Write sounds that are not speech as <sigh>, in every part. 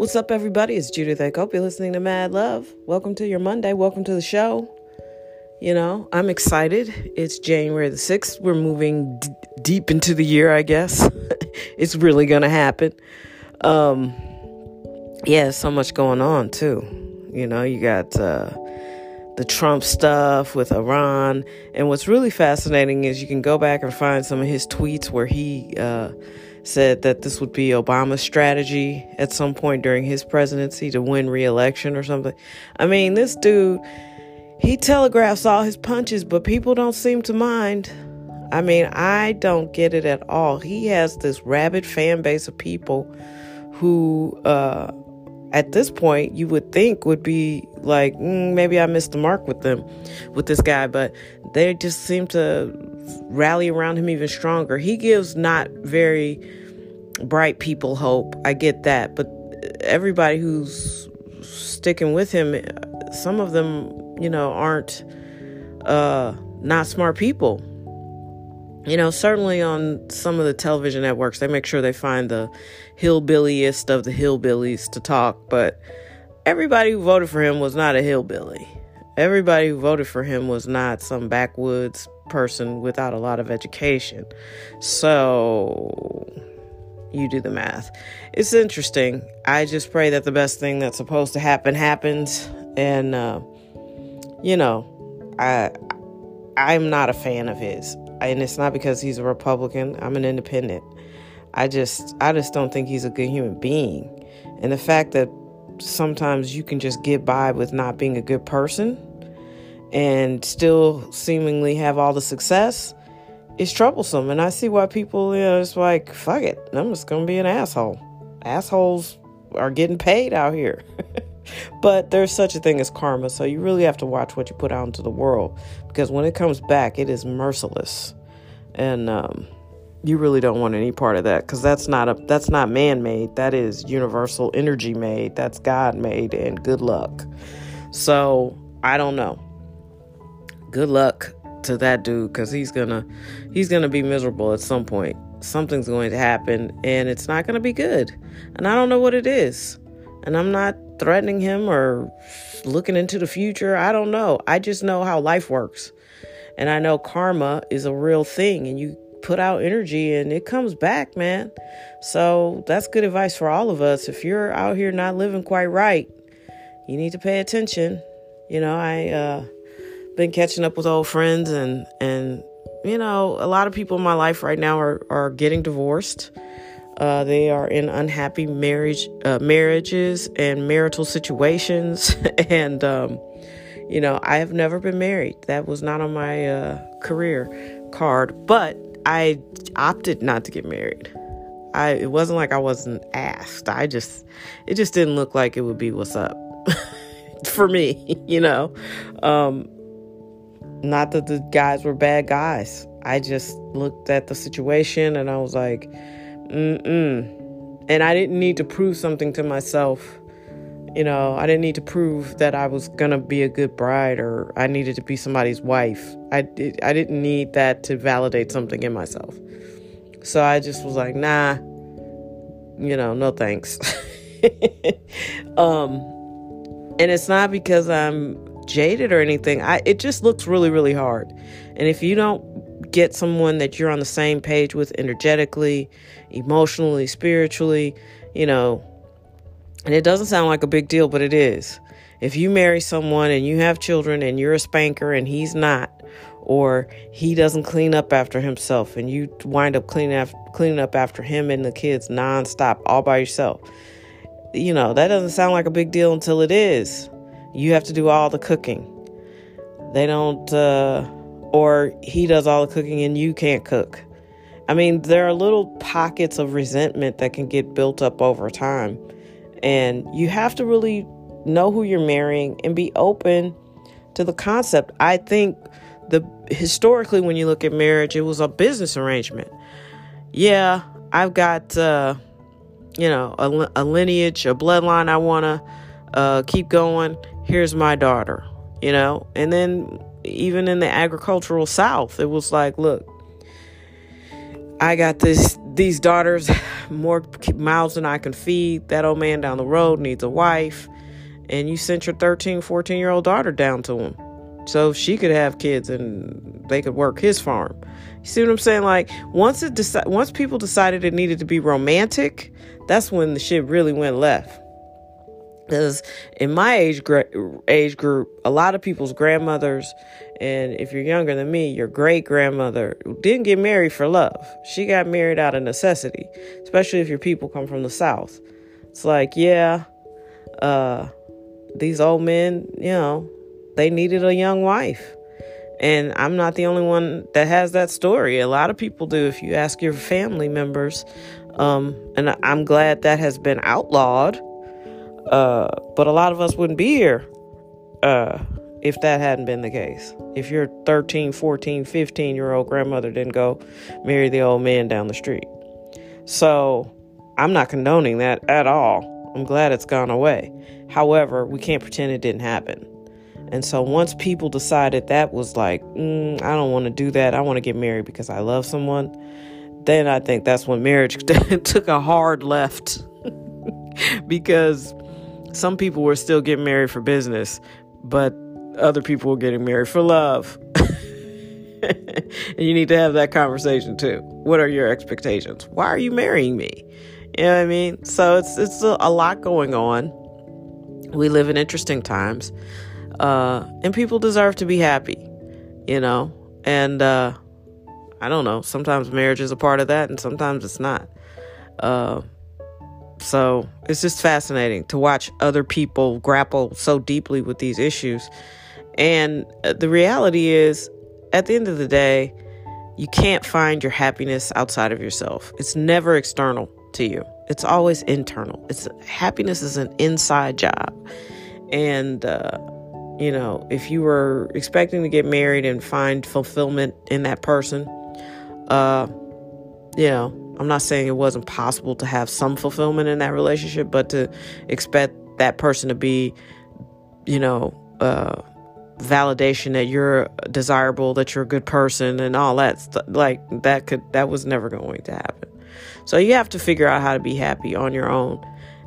What's up, everybody? It's Judith. I hope you're listening to Mad Love. Welcome to your Monday. Welcome to the show. You know, I'm excited. It's January the 6th. We're moving d- deep into the year, I guess. <laughs> it's really going to happen. Um, yeah, so much going on, too. You know, you got uh, the Trump stuff with Iran. And what's really fascinating is you can go back and find some of his tweets where he. Uh, said that this would be Obama's strategy at some point during his presidency to win re-election or something. I mean, this dude, he telegraphs all his punches, but people don't seem to mind. I mean, I don't get it at all. He has this rabid fan base of people who, uh, at this point, you would think would be like, mm, maybe I missed the mark with them, with this guy, but they just seem to rally around him even stronger. He gives not very bright people hope. I get that, but everybody who's sticking with him, some of them, you know, aren't uh, not smart people. You know, certainly on some of the television networks, they make sure they find the hillbilliest of the hillbillies to talk, but everybody who voted for him was not a hillbilly. Everybody who voted for him was not some backwoods person without a lot of education. So you do the math. It's interesting. I just pray that the best thing that's supposed to happen happens. And, uh, you know, I, I'm not a fan of his. And it's not because he's a Republican. I'm an independent. I just, I just don't think he's a good human being. And the fact that sometimes you can just get by with not being a good person and still seemingly have all the success is troublesome. And I see why people, you know, it's like, fuck it, I'm just gonna be an asshole. Assholes are getting paid out here. <laughs> but there's such a thing as karma, so you really have to watch what you put out into the world. Because when it comes back, it is merciless. And um, you really don't want any part of that. Because that's not a that's not man-made. That is universal energy made. That's god made and good luck. So i don't know. Good luck to that dude because he's gonna he's gonna be miserable at some point. Something's going to happen and it's not gonna be good. And i don't know what it is. And i'm not threatening him or looking into the future? I don't know. I just know how life works. And i know karma is a real thing and you put out energy and it comes back man. So that's good advice for all of us. If you're out here not living quite right you need to pay attention. You know i uh been catching up with old friends and and you know a lot of people in my life right now are are getting divorced uh, they are in unhappy marriage uh, marriages and marital situations. <laughs> And um, you know i have never been married. That was not on my uh, career card but i opted not to get married. I it wasn't like i wasn't asked. I just it just didn't look like it would be what's up <laughs> for me <laughs> you know? Um, not that the guys were bad guys. I just looked at the situation and I was like, mm-mm. And I didn't need to prove something to myself. You know, I didn't need to prove that I was gonna be a good bride or I needed to be somebody's wife. I did, I didn't need that to validate something in myself. So I just was like, nah, you know, no thanks. <laughs> um, and it's not because I'm jaded or anything. I it just looks really really hard. And if you don't get someone that you're on the same page with energetically, emotionally, spiritually, you know, and it doesn't sound like a big deal, but it is. If you marry someone and you have children and you're a spanker and he's not, or he doesn't clean up after himself and you wind up cleaning after, cleaning up after him and the kids nonstop all by yourself, you know, that doesn't sound like a big deal until it is. You have to do all the cooking. They don't, uh, or he does all the cooking and you can't cook. I mean, there are little pockets of resentment that can get built up over time. And you have to really know who you're marrying and be open to the concept. I think the historically when you look at marriage, it was a business arrangement. Yeah, I've got uh, you know, a, a lineage, a bloodline I want to uh, keep going here's my daughter, you know? And then even in the agricultural south, it was like, look, I got this these daughters, more mouths than I can feed. That old man down the road needs a wife. And you sent your 13, 14 year old daughter down to him. So she could have kids and they could work his farm. You see what I'm saying? Like once it deci- once people decided it needed to be romantic, that's when the shit really went left. Because in my age age group, a lot of people's grandmothers, and if you're younger than me, your great grandmother didn't get married for love. She got married out of necessity, especially if your people come from the south. It's like, yeah, uh, these old men, you know, they needed a young wife. And I'm not the only one that has that story. A lot of people do. If you ask your family members, um, and I'm glad that has been outlawed uh, but a lot of us wouldn't be here uh, if that hadn't been the case. If your 13, 14, 15 year old grandmother didn't go marry the old man down the street. So I'm not condoning that at all. I'm glad it's gone away. However, we can't pretend it didn't happen. And so once people decided that was like, mm, I don't want to do that, I want to get married because I love someone, then I think that's when marriage <laughs> took a hard left. <laughs> because some people were still getting married for business, but other people were getting married for love. <laughs> and you need to have that conversation too. What are your expectations? Why are you marrying me? You know what I mean? So it's it's a, a lot going on. We live in interesting times, uh, and people deserve to be happy. You know, and uh, I don't know. Sometimes marriage is a part of that, and sometimes it's not. Uh, so it's just fascinating to watch other people grapple so deeply with these issues. And uh, the reality is, at the end of the day, you can't find your happiness outside of yourself. It's never external to you. It's always internal. It's happiness is an inside job. And uh, you know, if you were expecting to get married and find fulfillment in that person, uh, you know, I'm not saying it wasn't possible to have some fulfillment in that relationship, but to expect that person to be, you know, uh, validation that you're desirable, that you're a good person, and all that, stuff, like that could that was never going to happen. So you have to figure out how to be happy on your own.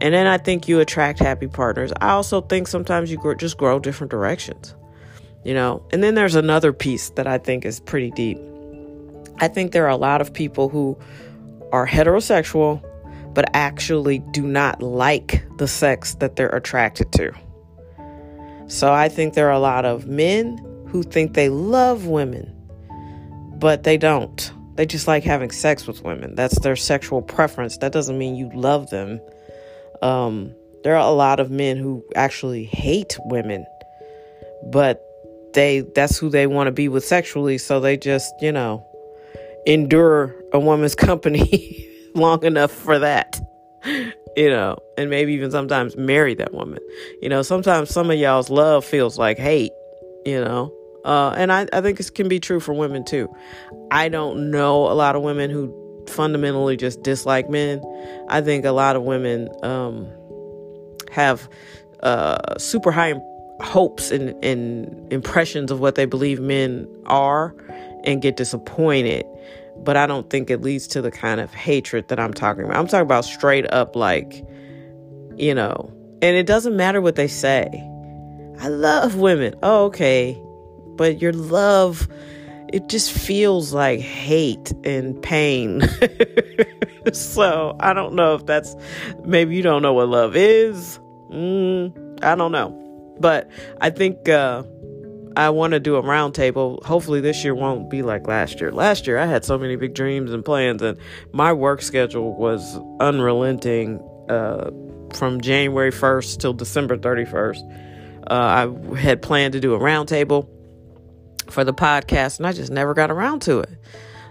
And then I think you attract happy partners. I also think sometimes you just grow different directions, you know. And then there's another piece that I think is pretty deep. I think there are a lot of people who are heterosexual but actually do not like the sex that they're attracted to. So I think there are a lot of men who think they love women, but they don't. They just like having sex with women. That's their sexual preference. That doesn't mean you love them. Um, there are a lot of men who actually hate women, but they that's who they want to be with sexually, so they just, you know, endure a woman's company <laughs> long enough for that. You know, and maybe even sometimes marry that woman. You know, sometimes some of y'all's love feels like hate, you know. Uh, and I, I think this can be true for women too. I don't know a lot of women who fundamentally just dislike men. I think a lot of women um, have uh, super high hopes and, and impressions of what they believe men are and get disappointed. But I don't think it leads to the kind of hatred that I'm talking about. I'm talking about straight up, like, you know, and it doesn't matter what they say. I love women. Oh, okay. But your love, it just feels like hate and pain. <laughs> so I don't know if that's maybe you don't know what love is. Mm, I don't know. But I think uh, I want to do a roundtable. Hopefully, this year won't be like last year. Last year, I had so many big dreams and plans, and my work schedule was unrelenting uh, from January 1st till December 31st. Uh, I had planned to do a roundtable for the podcast, and I just never got around to it.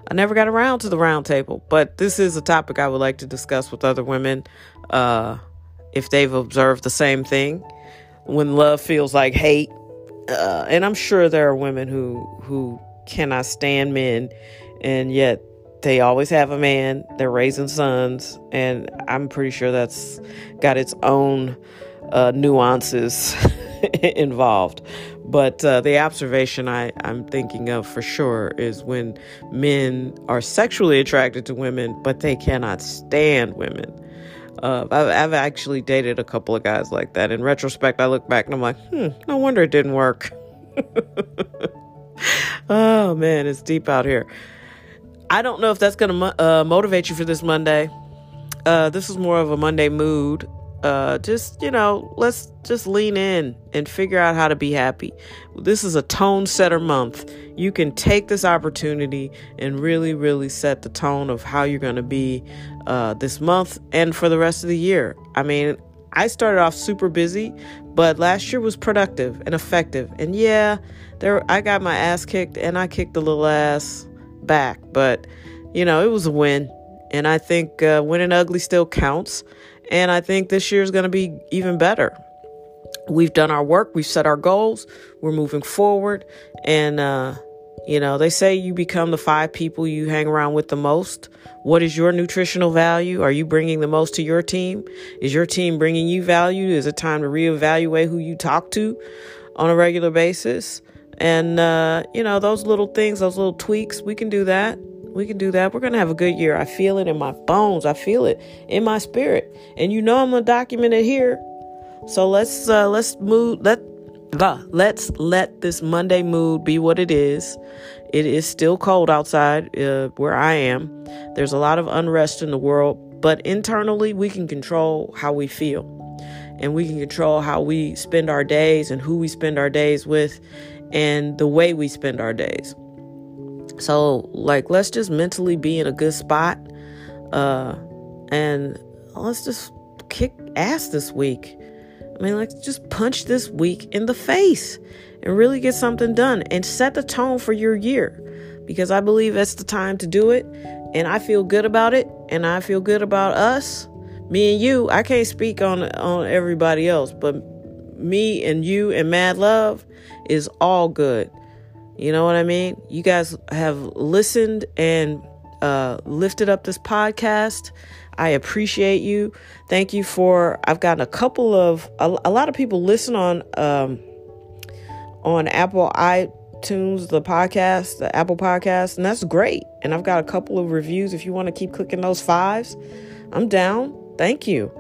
I never got around to the roundtable, but this is a topic I would like to discuss with other women uh, if they've observed the same thing. When love feels like hate, uh, and I'm sure there are women who who cannot stand men, and yet they always have a man. They're raising sons, and I'm pretty sure that's got its own uh, nuances <laughs> involved. But uh, the observation I, I'm thinking of for sure is when men are sexually attracted to women, but they cannot stand women. Uh, I've, I've, actually dated a couple of guys like that. In retrospect, I look back and I'm like, hmm, no wonder it didn't work. <laughs> oh man, it's deep out here. I don't know if that's going to uh, motivate you for this Monday. Uh, this is more of a Monday mood uh, just you know let's just lean in and figure out how to be happy this is a tone setter month you can take this opportunity and really really set the tone of how you're going to be uh, this month and for the rest of the year. I mean i started off super busy but last year was productive and effective. And yeah there i got my ass kicked and i kicked a little ass back but you know it was a win. And i think uh, winning ugly still counts. And I think this year is going to be even better. We've done our work, we've set our goals, we're moving forward. And, uh, you know, they say you become the five people you hang around with the most. What is your nutritional value? Are you bringing the most to your team? Is your team bringing you value? Is it time to reevaluate who you talk to on a regular basis? And, uh, you know, those little things, those little tweaks, we can do that. We can do that. We're going to have a good year. I feel it in my bones. I feel it in my spirit. And you know I'm going to document it here. So let's uh let's move let let's let this Monday mood be what it is. It is still cold outside uh, where I am. There's a lot of unrest in the world, but internally we can control how we feel. And we can control how we spend our days and who we spend our days with and the way we spend our days. So, like, let's just mentally be in a good spot. Uh, and let's just kick ass this week. I mean, let's just punch this week in the face and really get something done and set the tone for your year because I believe that's the time to do it. And I feel good about it. And I feel good about us, me and you. I can't speak on, on everybody else, but me and you and Mad Love is all good. You know what I mean? You guys have listened and uh, lifted up this podcast. I appreciate you. Thank you for. I've gotten a couple of a, a lot of people listen on um, on Apple iTunes, the podcast, the Apple podcast, and that's great. And I've got a couple of reviews. If you want to keep clicking those fives, I'm down. Thank you.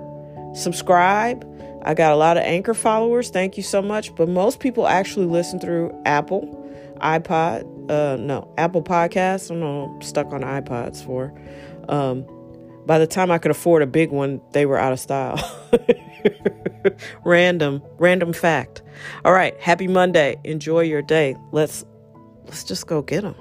Subscribe. I got a lot of anchor followers. Thank you so much. But most people actually listen through Apple iPod, uh, no, Apple Podcasts. I am stuck on iPods for. Um, by the time I could afford a big one, they were out of style. <laughs> random, random fact. All right, happy Monday. Enjoy your day. Let's let's just go get them.